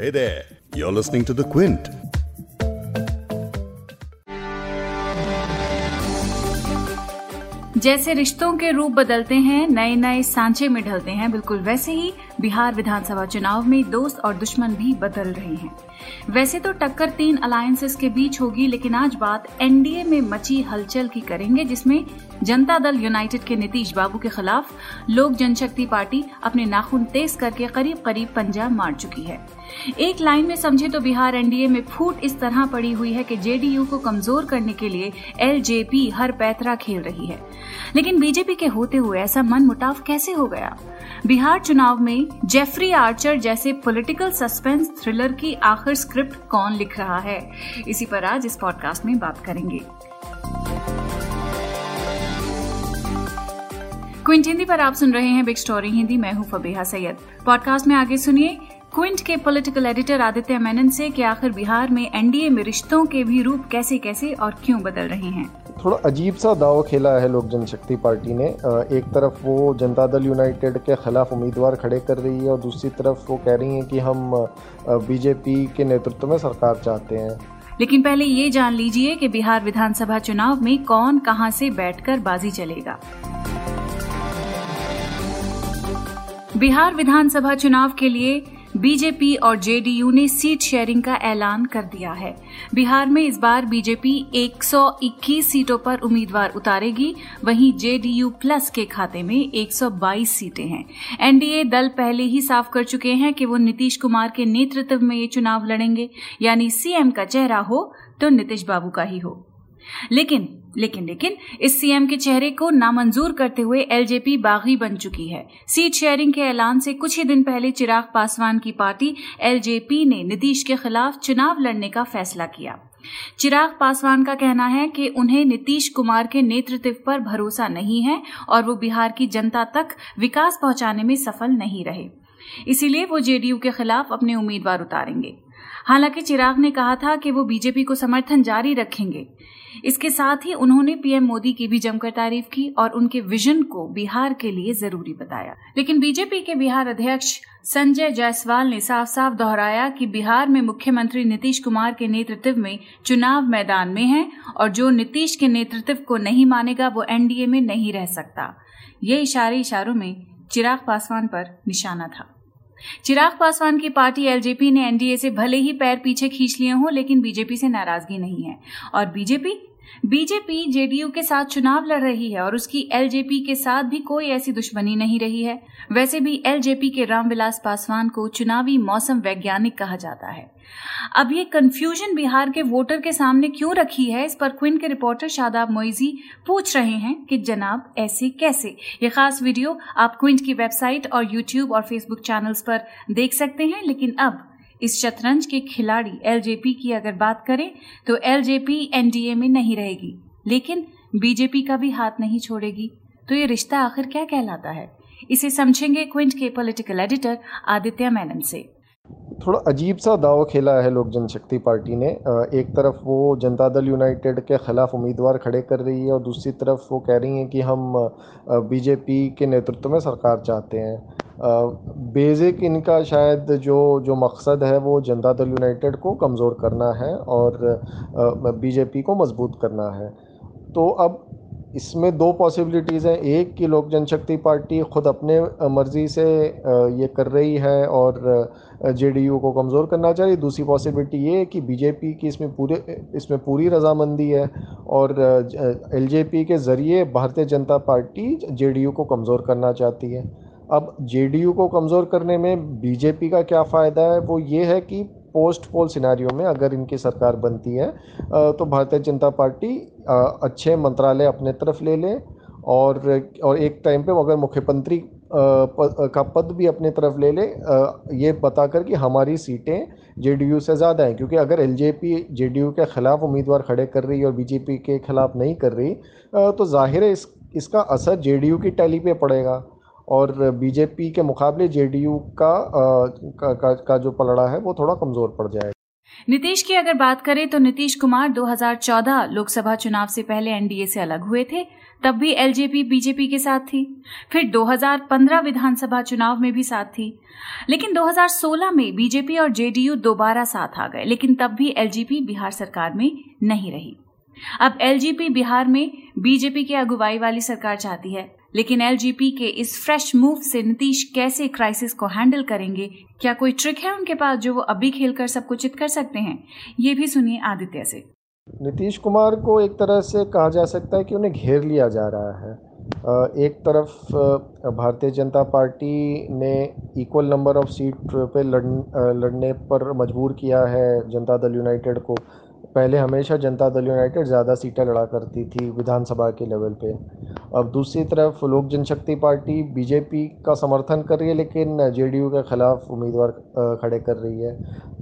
Hey there, you're listening to The Quint. जैसे रिश्तों के रूप बदलते हैं नए नए सांचे में ढलते हैं बिल्कुल वैसे ही बिहार विधानसभा चुनाव में दोस्त और दुश्मन भी बदल रहे हैं। वैसे तो टक्कर तीन अलायंसेस के बीच होगी लेकिन आज बात एनडीए में मची हलचल की करेंगे जिसमें जनता दल यूनाइटेड के नीतीश बाबू के खिलाफ लोक जनशक्ति पार्टी अपने नाखून तेज करके करीब करीब पंजाब मार चुकी है। एक लाइन में समझे तो बिहार एनडीए में फूट इस तरह पड़ी हुई है कि जेडीयू को कमज़ोर करने के लिए एलजेपी हर पैतरा खेल रही है। लेकिन बीजेपी के होते हुए ऐसा मन मुटाव कैसे हो गया? बिहार चुनाव में जेफरी आर्चर जैसे पॉलिटिकल सस्पेंस थ्रिलर की आखिर स्क्रिप्ट कौन लिख रहा है? इसी पर आज इस पॉडकास्ट में बात करेंगे। क्विंट हिंदी पर आप सुन रहे हैं बिग स्टोरी, हिंदी मैं हूँ फबीहा सैयद। पॉडकास्ट में आगे सुनिए क्विंट के पॉलिटिकल एडिटर आदित्य मेनन से कि आखिर बिहार में एनडीए में रिश्तों के भी रूप कैसे कैसे और क्यों बदल रहे हैं? थोड़ा अजीब सा दाव खेला है लोक जनशक्ति पार्टी ने। एक तरफ़ वो जनता दल यूनाइटेड के खिलाफ उम्मीदवार खड़े कर रही है और दूसरी तरफ़ वो कह रही है कि हम बीजेपी के नेतृत्व में सरकार चाहते हैं। लेकिन पहले ये जान लीजिए कि बिहार विधानसभा चुनाव में कौन कहाँ से बैठकर बाजी चलेगा। बिहार विधानसभा चुनाव के लिए बीजेपी और जेडीयू ने सीट शेयरिंग का ऐलान कर दिया है। बिहार में इस बार बीजेपी 121 सीटों पर उम्मीदवार उतारेगी। वहीं जेडीयू प्लस के खाते में 122 सीटें हैं। एनडीए दल पहले ही साफ़ कर चुके हैं कि वो नीतीश कुमार के नेतृत्व में ये चुनाव लड़ेंगे। यानी सीएम का चेहरा हो तो नीतीश बाबू का ही हो। लेकिन लेकिन लेकिन, इस सीएम के चेहरे को नामंजूर करते हुए एलजेपी बागी बन चुकी है। सीट शेयरिंग के ऐलान से कुछ ही दिन पहले चिराग पासवान की पार्टी एलजेपी ने नीतीश के खिलाफ चुनाव लड़ने का फैसला किया। चिराग पासवान का कहना है कि उन्हें नीतीश कुमार के नेतृत्व पर भरोसा नहीं है और वो बिहार की जनता तक विकास पहुँचाने में सफल नहीं रहे। इसीलिए वो जेडीयू के खिलाफ अपने उम्मीदवार उतारेंगे। हालाँकि चिराग ने कहा था कि वो बीजेपी को समर्थन जारी रखेंगे। इसके साथ ही उन्होंने पीएम मोदी की भी जमकर तारीफ़ की और उनके विजन को बिहार के लिए ज़रूरी बताया। लेकिन बीजेपी के बिहार अध्यक्ष संजय जायसवाल ने साफ़ साफ़ दोहराया कि बिहार में मुख्यमंत्री नीतीश कुमार के नेतृत्व में चुनाव मैदान में है और जो नीतीश के नेतृत्व को नहीं मानेगा, वो एनडीए में नहीं रह सकता। ये इशारे इशारों में चिराग पासवान पर निशाना था। चिराग पासवान की पार्टी एलजेपी ने एनडीए से भले ही पैर पीछे खींच लिए हों, लेकिन बीजेपी से नाराज़गी नहीं है। और बीजेपी बीजेपी जेडीयू के साथ चुनाव लड़ रही है और उसकी एलजेपी के साथ भी कोई ऐसी दुश्मनी नहीं रही है। वैसे भी एलजेपी के रामविलास पासवान को चुनावी मौसम वैज्ञानिक कहा जाता है। अब ये कंफ्यूजन बिहार के वोटर के सामने क्यों रखी है, इस पर क्विन के रिपोर्टर शादाब मोइजी पूछ रहे हैं कि जनाब ऐसे कैसे? ये खास वीडियो आप क्विंट की वेबसाइट और यूट्यूब और फेसबुक चैनल्स पर देख सकते हैं, लेकिन अब इस शतरंज के खिलाड़ी एलजेपी की अगर बात करें तो एलजेपी एनडीए में नहीं रहेगी, लेकिन बीजेपी का भी हाथ नहीं छोड़ेगी। तो ये रिश्ता आखिर क्या कहलाता है? इसे समझेंगे क्विंट के पॉलिटिकल एडिटर आदित्य मेनन से। थोड़ा अजीब सा दाव खेला है लोक जनशक्ति पार्टी ने। एक तरफ़ वो जनता दल यूनाइटेड के ख़िलाफ़ उम्मीदवार खड़े कर रही है और दूसरी तरफ़ वो कह रही हैं कि हम बीजेपी के नेतृत्व में सरकार चाहते हैं। बेसिक इनका शायद जो जो मकसद है वो जनता दल यूनाइटेड को कमज़ोर करना है और बीजेपी को मज़बूत करना है। तो अब इसमें दो पॉसिबिलिटीज़ हैं। एक कि लोक जनशक्ति पार्टी ख़ुद अपने मर्ज़ी से ये कर रही है और जेडीयू को कमज़ोर करना चाह रही दूसरी पॉसिबिलिटी ये है कि बीजेपी की इसमें पूरे, इसमें पूरी रजामंदी है और एलजेपी के ज़रिए भारतीय जनता पार्टी जेडीयू को कमज़ोर करना चाहती है। अब जेडीयू को कमज़ोर करने में बीजेपी का क्या फ़ायदा है? वो ये है कि पोस्ट पोल सिनारियों में अगर इनकी सरकार बनती है तो भारतीय जनता पार्टी अच्छे मंत्रालय अपने तरफ़ ले ले और और एक टाइम पे अगर मुख्यमंत्री का पद भी अपने तरफ़ ले ले ये बताकर कि हमारी सीटें जेडीयू से ज़्यादा हैं। क्योंकि अगर एलजेपी जेडीयू के ख़िलाफ़ उम्मीदवार खड़े कर रही है और बीजेपी के ख़िलाफ़ नहीं कर रही तो ज़ाहिर है इस, इसका असर जेडीयू की टैली पे पड़ेगा। और बीजेपी के मुकाबले जेडीयू का, का, का का जो पलड़ा है वो थोड़ा कमज़ोर पड़ जाएगा। नीतीश की अगर बात करें तो नीतीश कुमार 2014 लोकसभा चुनाव से पहले एनडीए से अलग हुए थे तब भी एलजेपी बीजेपी के साथ थी। फिर 2015 विधानसभा चुनाव में भी साथ थी। लेकिन 2016 में बीजेपी और जेडीयू दोबारा साथ आ गए लेकिन तब भी एलजेपी बिहार सरकार में नहीं रही। अब एलजेपी बिहार में बीजेपी की अगुवाई वाली सरकार चाहती है। लेकिन एलजीपी के इस फ्रेश मूव से नीतीश कैसे क्राइसिस को हैंडल करेंगे? क्या कोई ट्रिक है उनके पास जो वो अभी खेलकर सबको चित कर सकते हैं? ये भी सुनिए आदित्य से। नीतीश कुमार को एक तरह से कहा जा सकता है कि उन्हें घेर लिया जा रहा है। एक तरफ़ भारतीय जनता पार्टी ने इक्वल नंबर ऑफ़ सीट पे लड़ने पर मजबूर किया है जनता दल यूनाइटेड को। पहले हमेशा जनता दल यूनाइटेड ज़्यादा सीटें लड़ा करती थी विधानसभा के लेवल पे। अब दूसरी तरफ़ लोक जनशक्ति पार्टी बीजेपी का समर्थन कर रही है, लेकिन जेडीयू के ख़िलाफ़ उम्मीदवार खड़े कर रही है।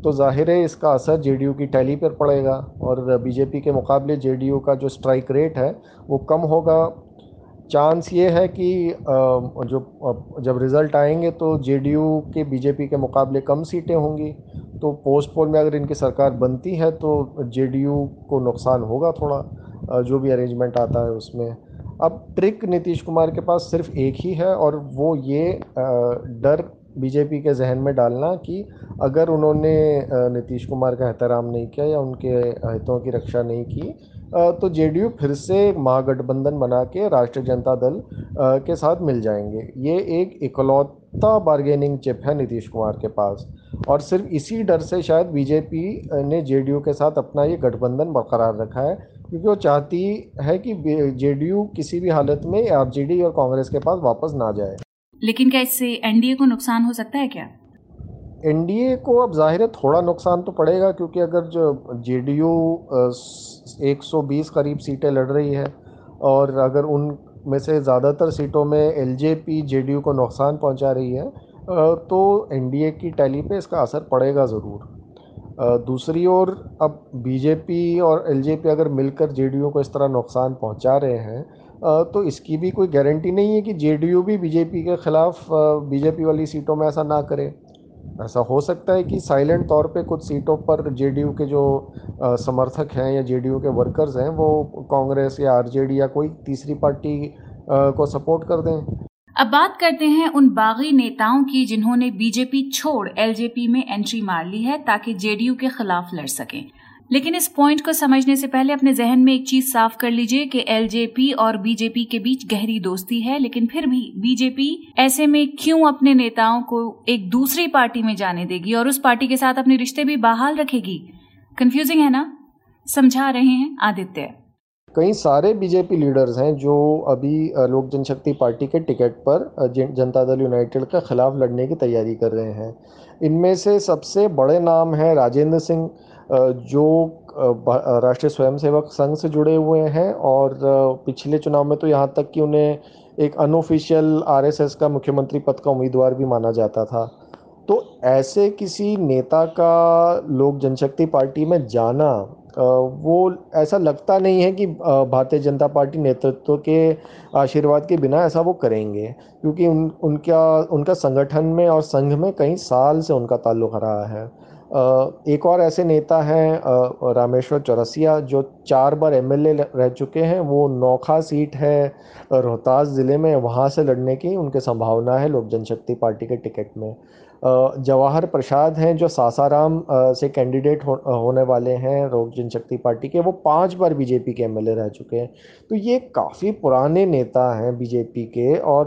तो ज़ाहिर है इसका असर जेडीयू की टैली पर पड़ेगा और बीजेपी के मुकाबले जेडीयू का जो स्ट्राइक रेट है वो कम होगा। चांस ये है कि जो जब रिज़ल्ट आएँगे तो जेडीयू के, बीजेपी के मुकाबले कम सीटें होंगी। तो पोस्ट पोल में अगर इनकी सरकार बनती है तो जेडीयू को नुकसान होगा थोड़ा जो भी अरेंजमेंट आता है उसमें। अब ट्रिक नीतीश कुमार के पास सिर्फ़ एक ही है और वो ये डर बीजेपी के जहन में डालना कि अगर उन्होंने नीतीश कुमार का एहतराम नहीं किया या उनके हितों की रक्षा नहीं की तो जेडीयू फिर से महागठबंधन बना के राष्ट्रीय जनता दल के साथ मिल जाएँगे। ये एक इकलौता बार्गेनिंग चिप है नीतीश कुमार के पास। और सिर्फ़ इसी डर से शायद बीजेपी ने जेडीयू के साथ अपना ये गठबंधन बरकरार रखा है, क्योंकि वो चाहती है कि जेडीयू किसी भी हालत में आरजेडी और कांग्रेस के पास वापस ना जाए। लेकिन क्या इससे एनडीए को नुकसान हो सकता है क्या? एनडीए को अब ज़ाहिर है थोड़ा नुकसान तो पड़ेगा, क्योंकि अगर जो जेडीयू 120 करीब सीटें लड़ रही है, और अगर उन में से ज़्यादातर सीटों में एलजेपी जेडीयू को नुकसान पहुँचा रही है तो एनडीए की टैली पे इसका असर पड़ेगा ज़रूर। दूसरी ओर अब बीजेपी और एलजेपी अगर मिलकर जेडीयू को इस तरह नुकसान पहुँचा रहे हैं तो इसकी भी कोई गारंटी नहीं है कि जेडीयू भी बीजेपी के ख़िलाफ़ बीजेपी वाली सीटों में ऐसा ना करे। ऐसा हो सकता है कि साइलेंट तौर पे कुछ सीटों पर जेडीयू के जो समर्थक हैं या जेडीयू के वर्कर्स हैं, वो कांग्रेस या आरजेडी या कोई तीसरी पार्टी को सपोर्ट कर दें। अब बात करते हैं उन बागी नेताओं की जिन्होंने बीजेपी छोड़, एलजेपी में एंट्री मार ली है ताकि जेडीयू के खिलाफ लड़ सकें। लेकिन इस पॉइंट को समझने से पहले अपने जहन में एक चीज़ साफ़ कर लीजिए कि एलजेपी और बीजेपी के बीच गहरी दोस्ती है, लेकिन फिर भी बीजेपी ऐसे में क्यों अपने नेताओं को एक दूसरी पार्टी में जाने देगी और उस पार्टी के साथ अपने रिश्ते भी बहाल रखेगी? कंफ्यूजिंग है ना? समझा रहे हैं आदित्य। कई सारे बीजेपी लीडर्स हैं जो अभी लोक जनशक्ति पार्टी के टिकट पर जनता दल यूनाइटेड के खिलाफ लड़ने की तैयारी कर रहे हैं। इनमें से सबसे बड़े नाम हैं राजेंद्र सिंह जो राष्ट्रीय स्वयंसेवक संघ से जुड़े हुए हैं और पिछले चुनाव में तो यहाँ तक कि उन्हें एक अनऑफिशियल आरएसएस का मुख्यमंत्री पद का उम्मीदवार भी माना जाता था। तो ऐसे किसी नेता का लोक जनशक्ति पार्टी में जाना वो ऐसा लगता नहीं है कि भारतीय जनता पार्टी नेतृत्व के आशीर्वाद के बिना ऐसा वो करेंगे, क्योंकि उन, उनका उनका संगठन में और संघ में कई साल से उनका ताल्लुक रहा है। एक और ऐसे नेता हैं रामेश्वर चौरसिया जो चार बार एमएलए रह चुके हैं। वो नौखा सीट है रोहतास ज़िले में वहाँ से लड़ने की उनके संभावना है लोक जनशक्ति पार्टी के टिकट में। जवाहर प्रसाद हैं जो सासाराम से कैंडिडेट हो, होने वाले हैं लोक जनशक्ति पार्टी के। वो पाँच बार बीजेपी के एमएलए रह चुके हैं। तो ये काफ़ी पुराने नेता हैं बीजेपी के और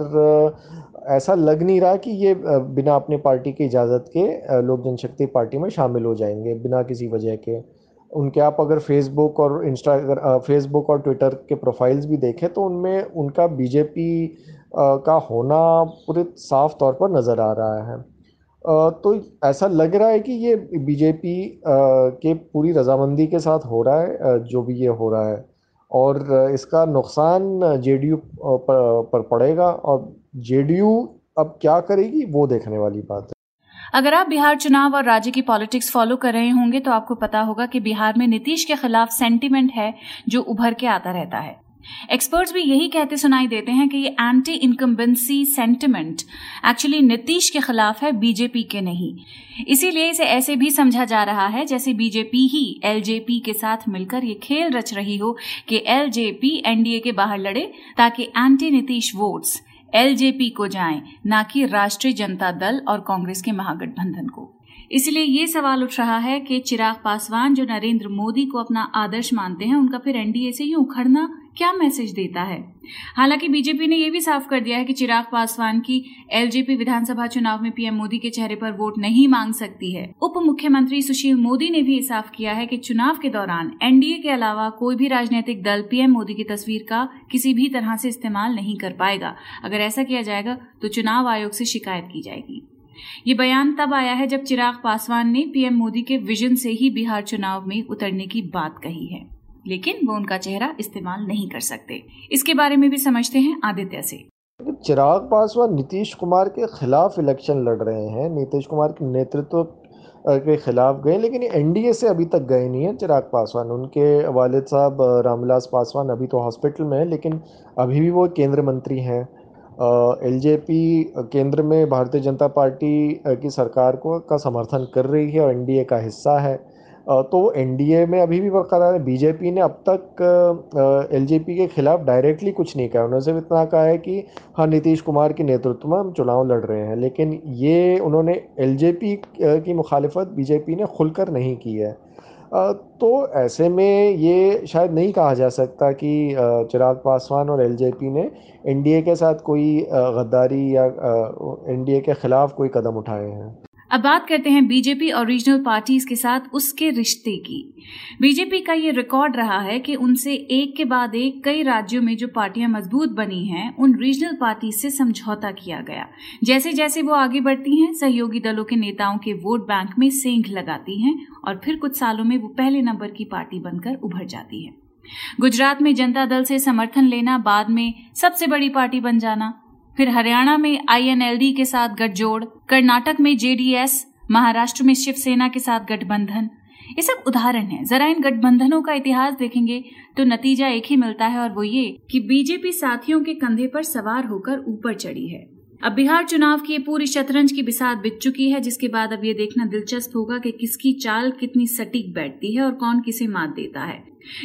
ऐसा लग नहीं रहा कि ये बिना अपने पार्टी की इजाज़त के लोक जनशक्ति पार्टी में शामिल हो जाएँगे बिना किसी वजह के। उनके आप अगर फेसबुक और इंस्टा फेसबुक और ट्विटर के प्रोफाइल्स भी देखें तो उनमें उनका बीजेपी का होना पूरे साफ़ तौर पर नज़र आ रहा है। तो ऐसा लग रहा है कि ये बीजेपी के पूरी रजामंदी के साथ हो रहा है जो भी ये हो रहा है। और इसका नुकसान जेडीयू पर, पर पड़ेगा और जेडीयू अब क्या करेगी वो देखने वाली बात है। अगर आप बिहार चुनाव और राज्य की पॉलिटिक्स फॉलो कर रहे होंगे तो आपको पता होगा कि बिहार में नीतीश के खिलाफ सेंटीमेंट है जो उभर के आता रहता है। एक्सपर्ट्स भी यही कहते सुनाई देते हैं कि ये anti incumbency sentiment actually Nitish के खिलाफ है बीजेपी के नहीं। इसीलिए इसे ऐसे भी समझा जा रहा है जैसे बीजेपी ही एलजेपी के साथ मिलकर ये खेल रच रही हो कि एलजेपी एनडीए के बाहर लड़े ताकि एंटी नीतीश वोट्स एलजेपी को जाएँ, ना कि राष्ट्रीय जनता दल और कांग्रेस के महागठबंधन को। इसलिए ये सवाल उठ रहा है कि चिराग पासवान जो नरेंद्र मोदी को अपना आदर्श मानते हैं, उनका फिर एनडीए से यूँ उखड़ना क्या मैसेज देता है? हालाँकि बीजेपी ने यह भी साफ़ कर दिया है कि चिराग पासवान की एलजेपी विधानसभा चुनाव में पीएम मोदी के चेहरे पर वोट नहीं मांग सकती है। उप मुख्यमंत्री सुशील मोदी ने भी साफ़ किया है कि चुनाव के दौरान एनडीए के अलावा कोई भी राजनीतिक दल पीएम मोदी की तस्वीर का किसी भी तरह से इस्तेमाल नहीं कर पाएगा। अगर ऐसा किया जाएगा तो चुनाव आयोग से शिकायत की जाएगी। ये बयान तब आया है जब चिराग पासवान ने पीएम मोदी के विजन से ही बिहार चुनाव में उतरने की बात कही है। लेकिन वो उनका चेहरा इस्तेमाल नहीं कर सकते। इसके बारे में भी समझते हैं आदित्य से। चिराग पासवान नीतीश कुमार के खिलाफ इलेक्शन लड़ रहे हैं। नीतीश कुमार के नेतृत्व के खिलाफ गए, लेकिन एनडीए से अभी तक गए नहीं हैं चिराग पासवान। उनके वालिद साहब रामविलास पासवान अभी तो हॉस्पिटल में हैं, लेकिन अभी भी वो केंद्र मंत्री हैं। एलजेपी केंद्र में भारतीय जनता पार्टी की सरकार को, का समर्थन कर रही है और एनडीए का हिस्सा है। तो एनडीए में अभी भी बरकरार है। बीजेपी ने अब तक एलजेपी के खिलाफ डायरेक्टली कुछ नहीं कहा। उन्होंने सिर्फ़ इतना कहा है कि हाँ नीतीश कुमार के नेतृत्व में हम चुनाव लड़ रहे हैं। लेकिन ये उन्होंने एलजेपी की मुखालिफत बीजेपी ने खुलकर नहीं की है। तो ऐसे में ये शायद नहीं कहा जा सकता कि चिराग पासवान और एलजेपी ने एनडीए के साथ कोई गद्दारी या एनडीए के खिलाफ कोई कदम उठाए हैं। अब बात करते हैं बीजेपी और रीजनल पार्टीज़ के साथ उसके रिश्ते की। बीजेपी का ये रिकॉर्ड रहा है कि उनसे एक के बाद एक कई राज्यों में जो पार्टियाँ मज़बूत बनी हैं, उन रीजनल पार्टी से समझौता किया गया। जैसे जैसे वो आगे बढ़ती हैं, सहयोगी दलों के नेताओं के वोट बैंक में सेंघ लगाती हैं और फिर कुछ सालों में वो पहले नंबर की पार्टी बनकर उभर जाती है। गुजरात में जनता दल से समर्थन लेना, बाद में सबसे बड़ी पार्टी बन जाना फिर हरियाणा में आईएनएलडी के साथ गठजोड़, कर्नाटक में जेडीएस महाराष्ट्र में शिवसेना के साथ गठबंधन। ये सब उदाहरण है। जरा इन गठबंधनों का इतिहास देखेंगे तो नतीजा एक ही मिलता है और वो ये कि बीजेपी साथियों के कंधे पर सवार होकर ऊपर चढ़ी है। अब बिहार चुनाव की पूरी शतरंज की बिसात बित चुकी है, जिसके बाद अब ये देखना दिलचस्प होगा कि किसकी चाल कितनी सटीक बैठती है और कौन किसे मात देता है।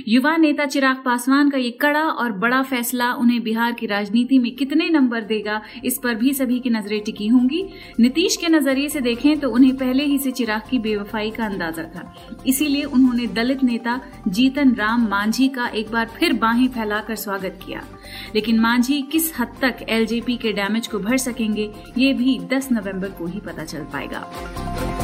युवा नेता चिराग पासवान का ये कड़ा और बड़ा फैसला उन्हें बिहार की राजनीति में कितने नंबर देगा, इस पर भी सभी की नज़रें टिकी होंगी। नीतीश के नज़रिए से देखें तो उन्हें पहले ही से चिराग की बेवफाई का अंदाज़ा था। इसीलिए उन्होंने दलित नेता जीतन राम मांझी का एक बार फिर बाहें फैलाकर स्वागत किया। लेकिन मांझी किस हद तक एलजेपी के डैमेज को भर सकेंगे, ये भी 10 नवंबर को ही पता चल पाएगा।